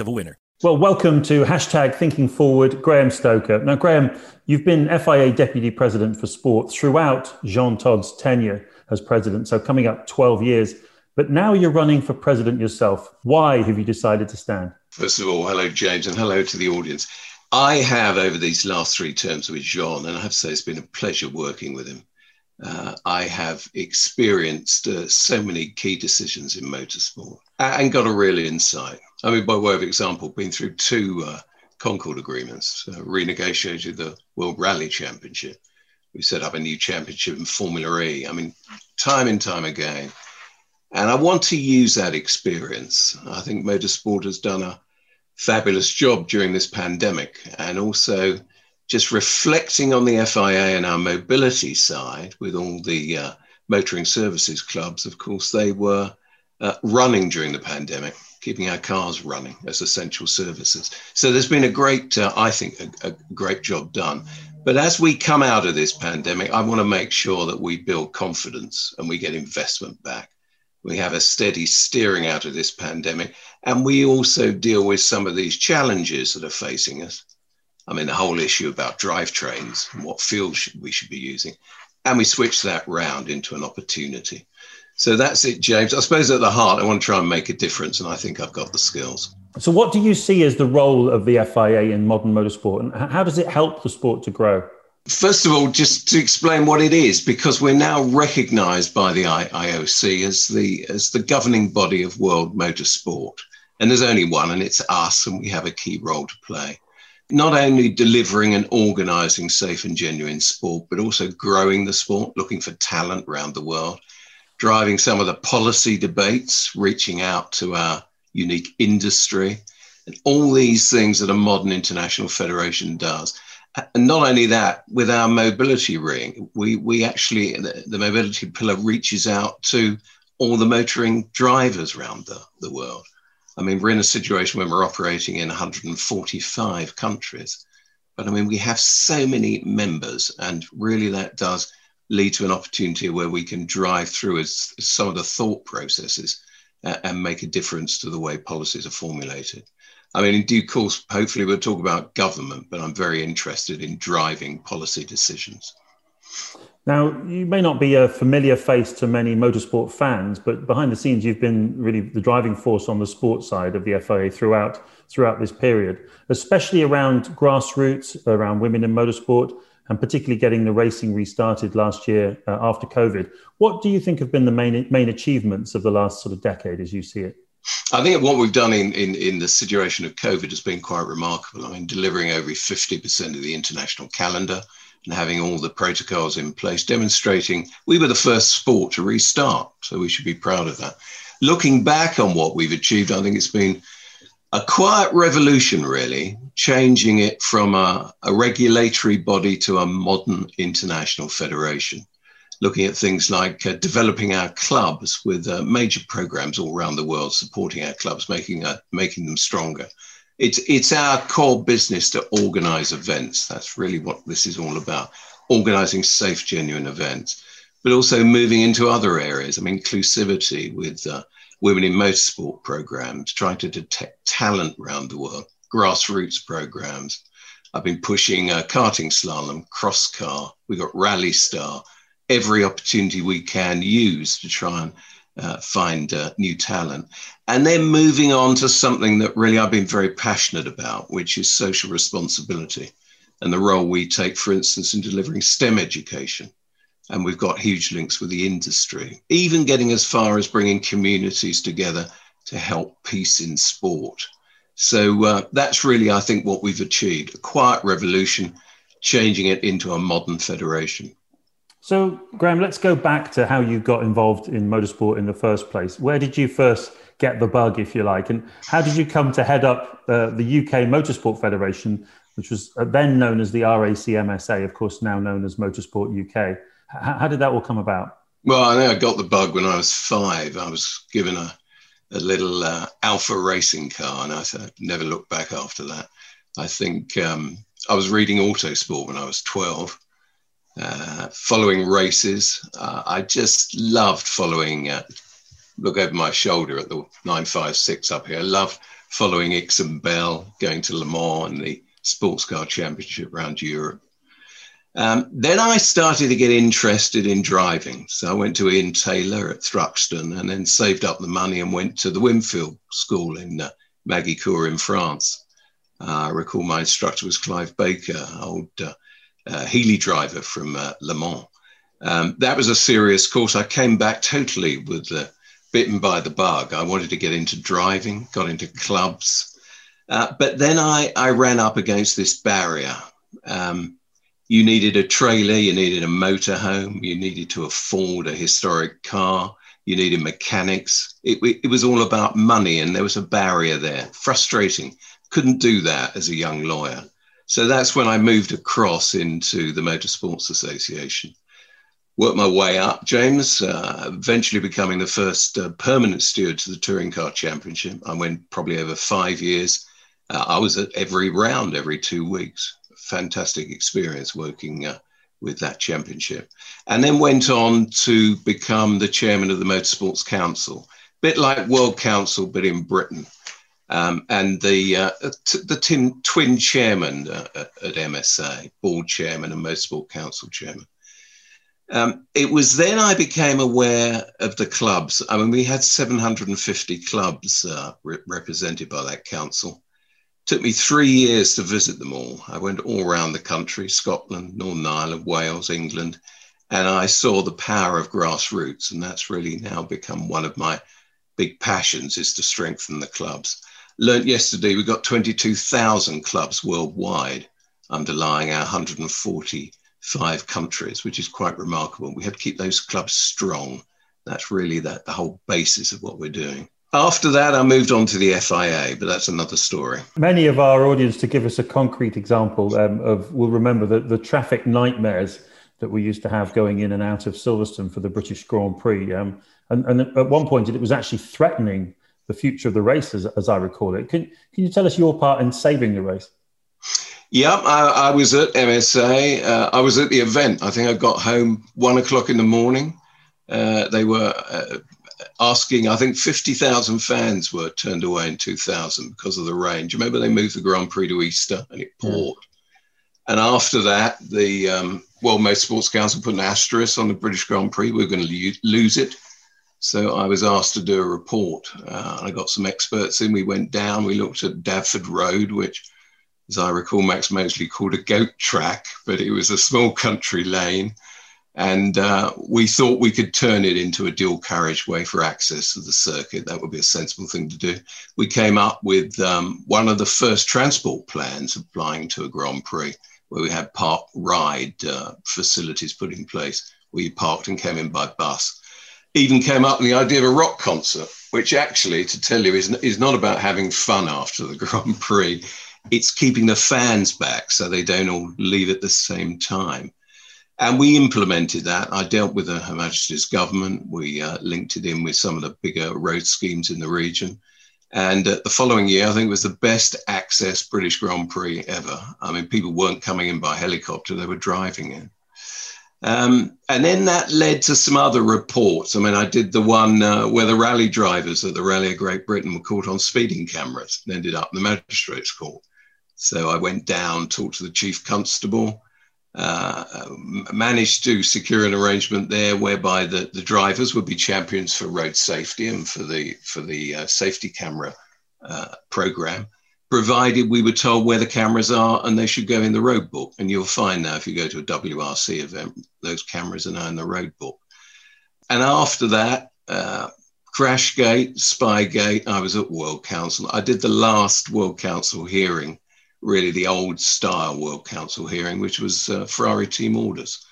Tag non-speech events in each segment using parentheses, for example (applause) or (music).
of a winner. Well, welcome to hashtag Thinking Forward, Graham Stoker. Now, Graham, you've been FIA Deputy President for Sport throughout Jean Todt's tenure as president, so coming up 12 years. But now you're running for president yourself. Why have you decided to stand? First of all, hello, James, and hello to the audience. I have, over these last three terms with Jean, and I have to say it's been a pleasure working with him. Uh, I have experienced uh, so many key decisions in motorsport and got a real insight. I mean, by way of example, been through two uh, Concord agreements, uh, renegotiated the World Rally Championship. We set up a new championship in Formula E. I mean, time and time again. And I want to use that experience. I think motorsport has done a fabulous job during this pandemic and also just reflecting on the FIA and our mobility side with all the uh, motoring services clubs, of course, they were uh, running during the pandemic, keeping our cars running as essential services. So there's been a great, uh, I think, a, a great job done. But as we come out of this pandemic, I want to make sure that we build confidence and we get investment back. We have a steady steering out of this pandemic. And we also deal with some of these challenges that are facing us I mean, the whole issue about drivetrains and what fuel should, we should be using. And we switch that round into an opportunity. So that's it, James. I suppose at the heart, I want to try and make a difference, and I think I've got the skills. So, what do you see as the role of the FIA in modern motorsport, and how does it help the sport to grow? First of all, just to explain what it is, because we're now recognised by the IOC as the as the governing body of world motorsport, and there's only one, and it's us, and we have a key role to play not only delivering and organizing safe and genuine sport, but also growing the sport, looking for talent around the world, driving some of the policy debates, reaching out to our unique industry, and all these things that a modern international federation does. And not only that, with our mobility ring, we, we actually, the, the mobility pillar reaches out to all the motoring drivers around the, the world. I mean, we're in a situation when we're operating in 145 countries. But I mean, we have so many members, and really that does lead to an opportunity where we can drive through some of the thought processes and make a difference to the way policies are formulated. I mean, in due course, hopefully we'll talk about government, but I'm very interested in driving policy decisions. Now, you may not be a familiar face to many motorsport fans, but behind the scenes, you've been really the driving force on the sports side of the FIA throughout throughout this period, especially around grassroots, around women in motorsport, and particularly getting the racing restarted last year uh, after COVID. What do you think have been the main main achievements of the last sort of decade, as you see it? I think what we've done in, in, in the situation of COVID has been quite remarkable. I mean, delivering over 50% of the international calendar and having all the protocols in place, demonstrating we were the first sport to restart. So we should be proud of that. Looking back on what we've achieved, I think it's been a quiet revolution, really, changing it from a, a regulatory body to a modern international federation looking at things like uh, developing our clubs with uh, major programs all around the world, supporting our clubs, making uh, making them stronger. It's it's our core business to organise events. That's really what this is all about: organising safe, genuine events, but also moving into other areas. I mean, inclusivity with uh, women in motorsport programs, trying to detect talent around the world, grassroots programs. I've been pushing uh, karting slalom, cross car. We've got Rally Star every opportunity we can use to try and uh, find uh, new talent. And then moving on to something that really I've been very passionate about, which is social responsibility and the role we take, for instance, in delivering STEM education. And we've got huge links with the industry, even getting as far as bringing communities together to help peace in sport. So uh, that's really, I think, what we've achieved a quiet revolution, changing it into a modern federation. So, Graham, let's go back to how you got involved in motorsport in the first place. Where did you first get the bug, if you like, and how did you come to head up uh, the UK Motorsport Federation, which was uh, then known as the RACMSA, of course, now known as Motorsport UK? H- how did that all come about? Well, I know I got the bug when I was five. I was given a, a little uh, Alfa racing car, and I never looked back after that. I think um, I was reading Autosport when I was 12 uh, following races. Uh, I just loved following, uh, look over my shoulder at the 956 up here. I loved following Ickx and Bell, going to Le Mans and the sports car championship around Europe. Um, then I started to get interested in driving. So I went to Ian Taylor at Thruxton and then saved up the money and went to the Winfield School in uh, Magny-Cours in France. Uh, I recall my instructor was Clive Baker, old uh, uh, Healey driver from uh, Le Mans. Um, that was a serious course. I came back totally with uh, bitten by the bug. I wanted to get into driving, got into clubs. Uh, but then I, I ran up against this barrier. Um, you needed a trailer, you needed a motorhome, you needed to afford a historic car, you needed mechanics. It, it was all about money, and there was a barrier there. Frustrating. Couldn't do that as a young lawyer. So that's when I moved across into the Motorsports Association. Worked my way up, James, uh, eventually becoming the first uh, permanent steward to the Touring Car Championship. I went probably over five years. Uh, I was at every round every two weeks. Fantastic experience working uh, with that championship. And then went on to become the chairman of the Motorsports Council, bit like World Council, but in Britain um, and the uh, t- the tin, twin chairman uh, at MSA, board chairman and Motorsport Council chairman. Um, it was then I became aware of the clubs. I mean, we had 750 clubs uh, re- represented by that council. It took me three years to visit them all. I went all around the country Scotland, Northern Ireland, Wales, England, and I saw the power of grassroots. And that's really now become one of my big passions is to strengthen the clubs learned yesterday we've got 22,000 clubs worldwide underlying our 145 countries, which is quite remarkable. We have to keep those clubs strong. That's really that, the whole basis of what we're doing. After that, I moved on to the FIA, but that's another story. Many of our audience, to give us a concrete example um, of, will remember the, the traffic nightmares that we used to have going in and out of Silverstone for the British Grand Prix. Um, and, and, at one point, it was actually threatening the future of the race, as, as I recall it. Can, can you tell us your part in saving the race? Yeah, I, I was at MSA. Uh, I was at the event. I think I got home one o'clock in the morning. Uh, they were uh, asking, I think 50,000 fans were turned away in 2000 because of the rain. Do you remember they moved the Grand Prix to Easter and it poured? And after that, the um, World Motorsports Council put an asterisk on the British Grand Prix. We are going to lose it. So I was asked to do a report. Uh, I got some experts in. We went down. We looked at Dadford Road, which, as I recall, Max Mosley called a goat track, but it was a small country lane. And uh, we thought we could turn it into a dual carriageway for access to the circuit. That would be a sensible thing to do. We came up with um, one of the first transport plans applying to a Grand Prix, where we had park ride uh, facilities put in place, where you parked and came in by bus. Even came up with the idea of a rock concert, which actually, to tell you, is, is not about having fun after the (laughs) Grand Prix. It's keeping the fans back so they don't all leave at the same time. And we implemented that. I dealt with Her Majesty's government. We uh, linked it in with some of the bigger road schemes in the region. And uh, the following year, I think it was the best access British Grand Prix ever. I mean, people weren't coming in by helicopter, they were driving in. Um, and then that led to some other reports. I mean, I did the one uh, where the rally drivers at the Rally of Great Britain were caught on speeding cameras and ended up in the magistrates' court. So I went down, talked to the chief constable, uh, managed to secure an arrangement there whereby the, the drivers would be champions for road safety and for the for the uh, safety camera uh, program, provided we were told where the cameras are and they should go in the road book. And you'll find now if you go to a WRC event, those cameras are now in the road book. And after that, uh, Crashgate, Spygate, I was at World Council. I did the last World Council hearing really the old style World Council hearing, which was uh, Ferrari team orders.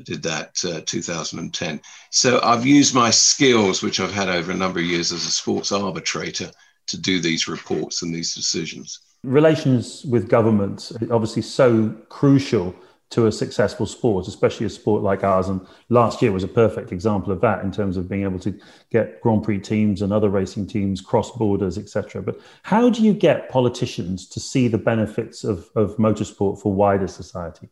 I did that uh, 2010. So I've used my skills, which I've had over a number of years as a sports arbitrator, to do these reports and these decisions. Relations with governments obviously so crucial to a successful sport, especially a sport like ours. And last year was a perfect example of that in terms of being able to get Grand Prix teams and other racing teams cross borders, etc. But how do you get politicians to see the benefits of, of motorsport for wider society?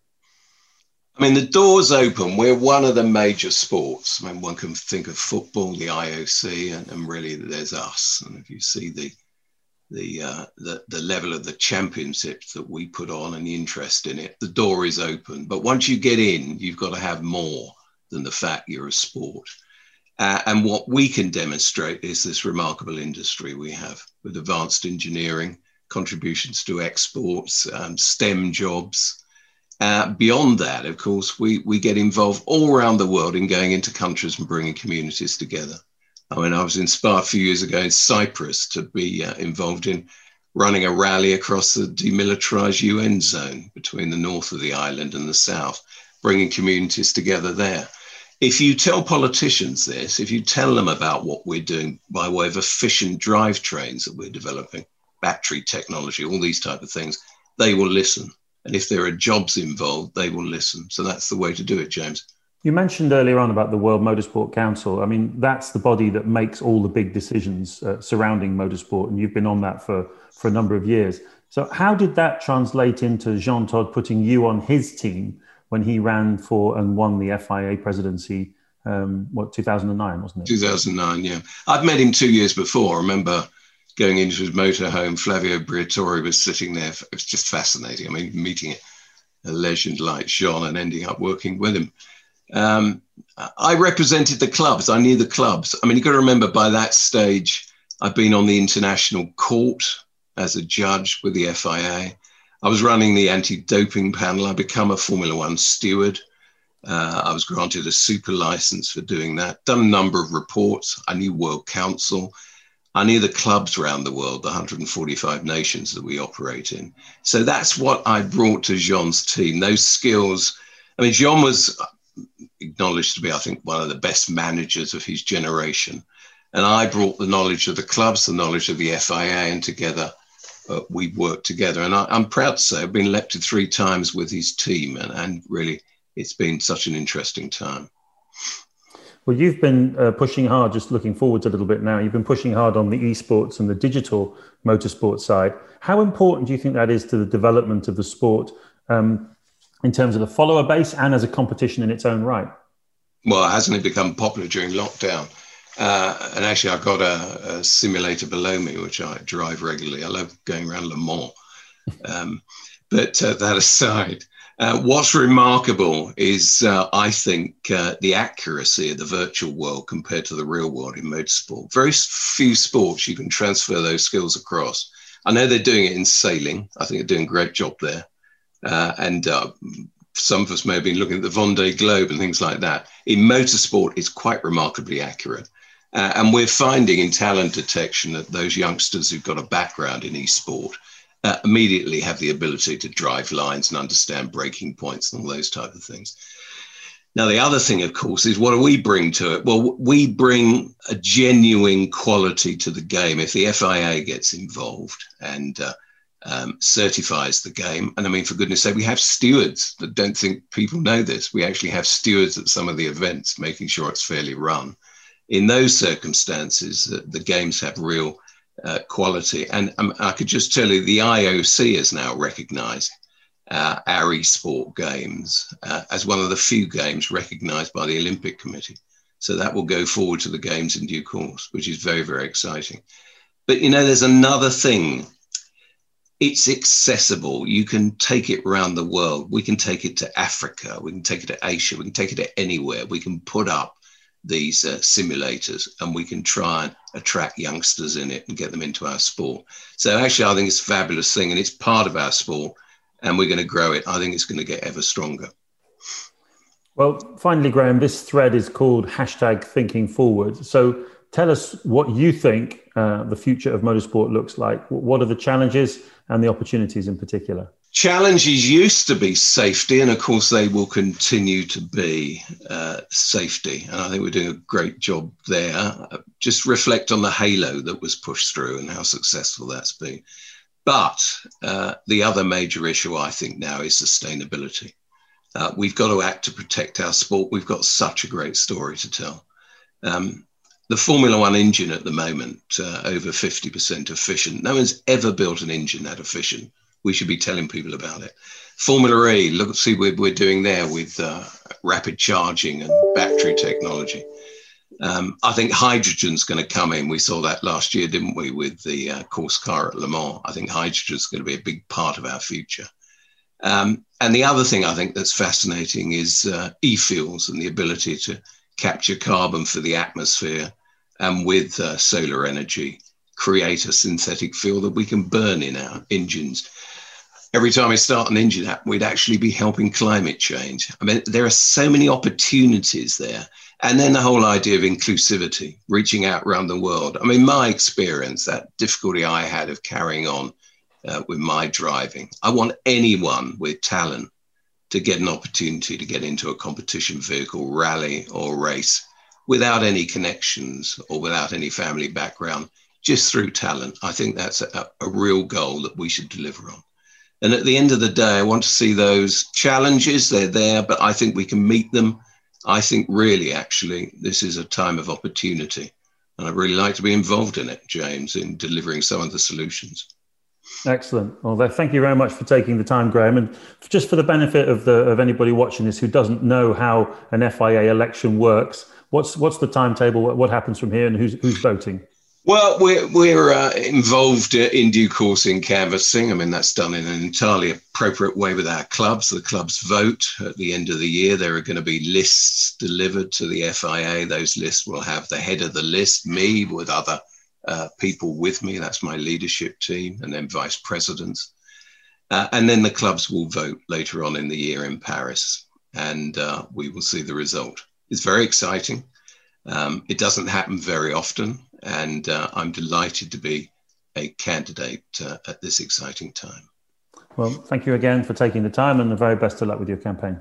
I mean, the door's open. We're one of the major sports. I mean, one can think of football, the IOC, and, and really there's us. And if you see the the, uh, the the level of the championships that we put on and the interest in it, the door is open. But once you get in, you've got to have more than the fact you're a sport. Uh, and what we can demonstrate is this remarkable industry we have with advanced engineering, contributions to exports, um, STEM jobs. Uh, beyond that, of course, we, we get involved all around the world in going into countries and bringing communities together. I mean, I was inspired a few years ago in Cyprus to be uh, involved in running a rally across the demilitarized UN zone between the north of the island and the south, bringing communities together there. If you tell politicians this, if you tell them about what we're doing by way of efficient drivetrains that we're developing, battery technology, all these type of things, they will listen. And if there are jobs involved, they will listen. So that's the way to do it, James. You mentioned earlier on about the World Motorsport Council. I mean, that's the body that makes all the big decisions uh, surrounding motorsport, and you've been on that for, for a number of years. So, how did that translate into Jean Todt putting you on his team when he ran for and won the FIA presidency? Um, what 2009 wasn't it? 2009, yeah. I'd met him two years before. I remember going into his motorhome. Flavio Briatore was sitting there. It was just fascinating. I mean, meeting a legend like Jean and ending up working with him. Um, I represented the clubs. I knew the clubs. I mean, you've got to remember by that stage, I've been on the international court as a judge with the FIA. I was running the anti doping panel. I become a Formula One steward. Uh, I was granted a super license for doing that. Done a number of reports. I knew World Council. I knew the clubs around the world, the 145 nations that we operate in. So that's what I brought to Jean's team. Those skills. I mean, Jean was acknowledged to be, I think, one of the best managers of his generation. And I brought the knowledge of the clubs, the knowledge of the FIA, and together uh, we worked together. And I, am proud to say I've been elected three times with his team, and, and really it's been such an interesting time. Well, you've been uh, pushing hard, just looking forwards a little bit now. You've been pushing hard on the esports and the digital motorsport side. How important do you think that is to the development of the sport? Um, in terms of the follower base and as a competition in its own right? Well, hasn't it become popular during lockdown? Uh, and actually, I've got a, a, simulator below me, which I drive regularly. I love going around Le Mans. Um, but uh, that aside, uh, what's remarkable is, uh, I think, uh, the accuracy of the virtual world compared to the real world in motorsport. Very few sports you can transfer those skills across. I know they're doing it in sailing. I think they're doing a great job there uh, and uh, some of us may have been looking at the Vendée Globe and things like that. In motorsport, it's quite remarkably accurate. And we're finding in talent detection that those youngsters who've got a background in e-sport uh, immediately have the ability to drive lines and understand braking points and all those type of things. Now, the other thing, of course, is what do we bring to it? Well, we bring a genuine quality to the game. If the FIA gets involved and uh, um, certifies the game, and I mean, for goodness sake, we have stewards that don't think people know this. We actually have stewards at some of the events making sure it's fairly run. In those circumstances, the, the games have real uh, quality. And um, I could just tell you the IOC has now recognized uh, our esport games uh, as one of the few games recognized by the Olympic Committee. So that will go forward to the games in due course, which is very, very exciting. But you know, there's another thing. It's accessible. You can take it around the world. We can take it to Africa. We can take it to Asia. We can take it to anywhere. We can put up these uh, simulators and we can try and attract youngsters in it and get them into our sport. So actually, I think it's a fabulous thing and it's part of our sport and we're going to grow it. I think it's going to get ever stronger. Well, finally, Graham, this thread is called hashtag thinking forward. So tell us what you think uh, the future of motorsport looks like. What are the challenges and the opportunities in particular? Challenges used to be safety, and of course, they will continue to be uh, safety. And I think we're doing a great job there. Just reflect on the halo that was pushed through and how successful that's been. But uh, the other major issue, I think, now is sustainability. Uh, we've got to act to protect our sport. We've got such a great story to tell. Um, the Formula One engine at the moment, uh, over 50% efficient. No one's ever built an engine that efficient we should be telling people about it. Formula E, look, see what we're doing there with uh, rapid charging and battery technology. Um, I think hydrogen's going to come in. We saw that last year, didn't we, with the uh, course car at Le Mans? I think hydrogen's going to be a big part of our future. Um, and the other thing I think that's fascinating is uh, e-fuels and the ability to capture carbon for the atmosphere and with uh, solar energy create a synthetic fuel that we can burn in our engines every time we start an engine app, we'd actually be helping climate change. I mean, there are so many opportunities there. And then the whole idea of inclusivity, reaching out around the world. I mean, my experience, that difficulty I had of carrying on uh, with my driving, I want anyone with talent to get an opportunity to get into a competition vehicle, rally, or race without any connections or without any family background, just through talent. I think that's a, a real goal that we should deliver on. And at the end of the day, I want to see those challenges. They're there, but I think we can meet them. I think really, actually, this is a time of opportunity. And I'd really like to be involved in it, James, in delivering some of the solutions. Excellent. Well, thank you very much for taking the time, Graham. And just for the benefit of the of anybody watching this who doesn't know how an FIA election works, what's what's the timetable? What, happens from here, and who's who's voting? Well, we're, we're uh, involved in due course in canvassing. I mean, that's done in an entirely appropriate way with our clubs. The clubs vote at the end of the year. There are going to be lists delivered to the FIA. Those lists will have the head of the list, me, with other uh, people with me. That's my leadership team, and then vice presidents. Uh, and then the clubs will vote later on in the year in Paris, and uh, we will see the result. It's very exciting. Um, it doesn't happen very often and uh, I'm delighted to be a candidate uh, at this exciting time. Well, thank you again for taking the time and the very best of luck with your campaign.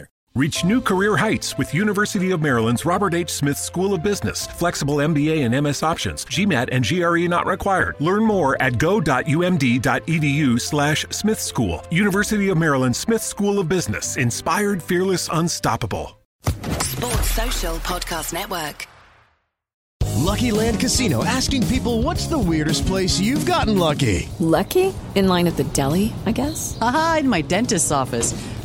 Reach new career heights with University of Maryland's Robert H. Smith School of Business. Flexible MBA and MS options. GMAT and GRE not required. Learn more at go.umd.edu slash Smith School. University of Maryland Smith School of Business. Inspired, fearless, unstoppable. Sports Social Podcast Network. Lucky Land Casino asking people what's the weirdest place you've gotten lucky? Lucky? In line at the deli, I guess? Aha, in my dentist's office.